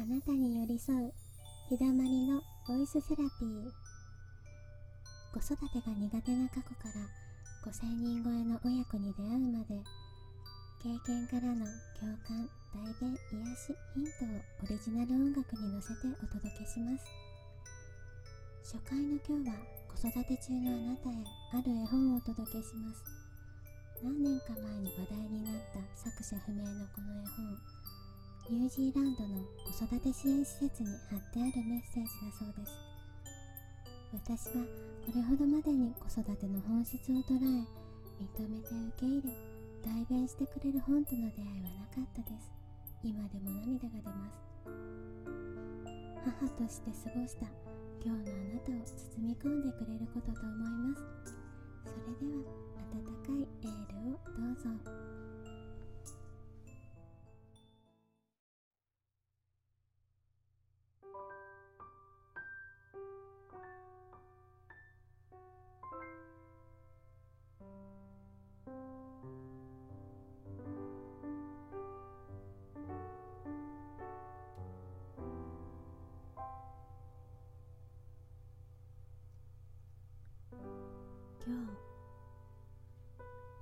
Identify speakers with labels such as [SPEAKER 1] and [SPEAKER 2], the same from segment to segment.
[SPEAKER 1] あなたに寄り添う日だまりのボイスセラピー。子育てが苦手な過去から5000人超えの親子に出会うまで経験からの共感代弁癒しヒントをオリジナル音楽に乗せてお届けします。初回の今日は子育て中のあなたへある絵本をお届けします。何年か前に話題になった作者不明のこの絵本。ニュージーランドの子育て支援施設に貼ってあるメッセージだそうです。私はこれほどまでに子育ての本質を捉え認めて受け入れ代弁してくれる本との出会いはなかったです。今でも涙が出ます。母として過ごした今日のあなたを包み込んでくれることと思います。それでは温かいエールをどうぞ。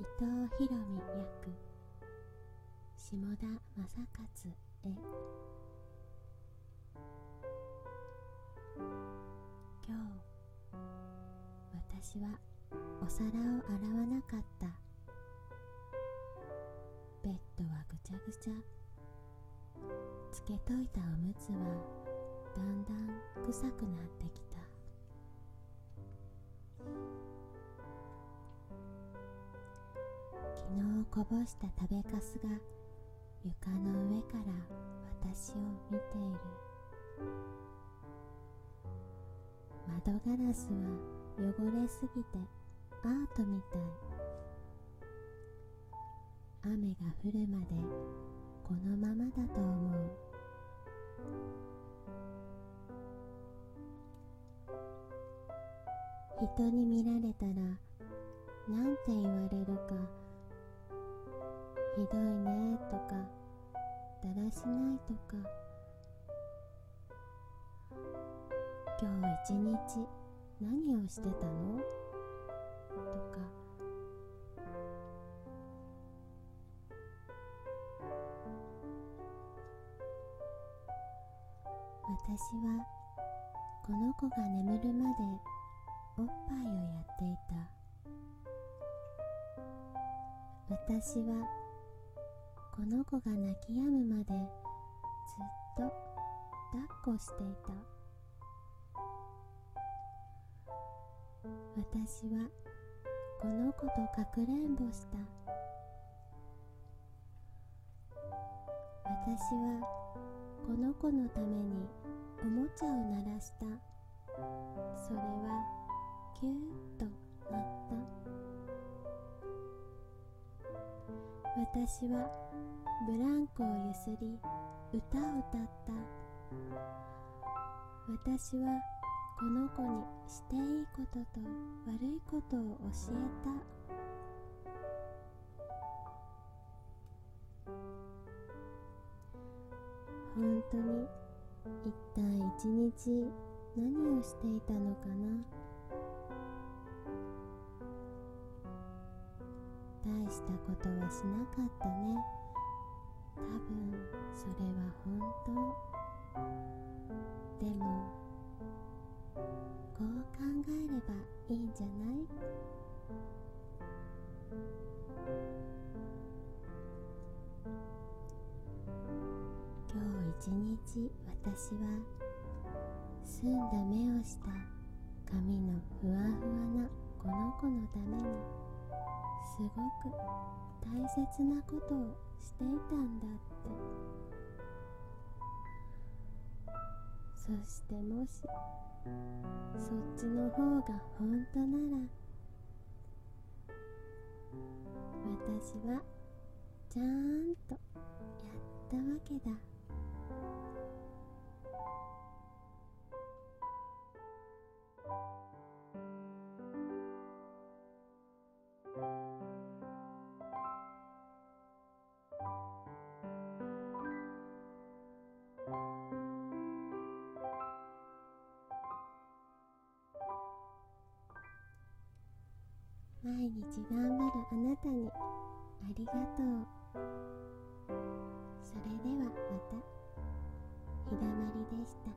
[SPEAKER 1] 伊藤博美役。下田正勝へ。今日私はお皿を洗わなかった。ベッドはぐちゃぐちゃ。つけといたおむつはだんだん臭くなってきた。昨日こぼした食べかすが床の上から私を見ている。窓ガラスは汚れすぎてアートみたい。雨が降るまでこのままだと思う。人に見られたらなんて言われるかひどいねとかだらしないとか。今日一日何をしてたの？とか。私はこの子が眠るまでおっぱいをやっていた。私はこの子が泣き止むまでずっと抱っこしていた。私はこの子とかくれんぼした。私はこの子のためにおもちゃを鳴らした。それはキューッと鳴った。私はブランコをゆすり歌を歌った。私はこの子にしていいことと悪いことを教えた。本当に一体一日何をしていたのかな。大したことはしなかったね。多分それは本当。でもこう考えればいいんじゃない？今日一日私は澄んだ目をした髪のふわふわなこの子のためにすごく大切なことをしていたんだって。そしてもしそっちの方が本当なら私はちゃんとやったわけだ。毎日頑張るあなたにありがとう。それではまた。日だまりでした。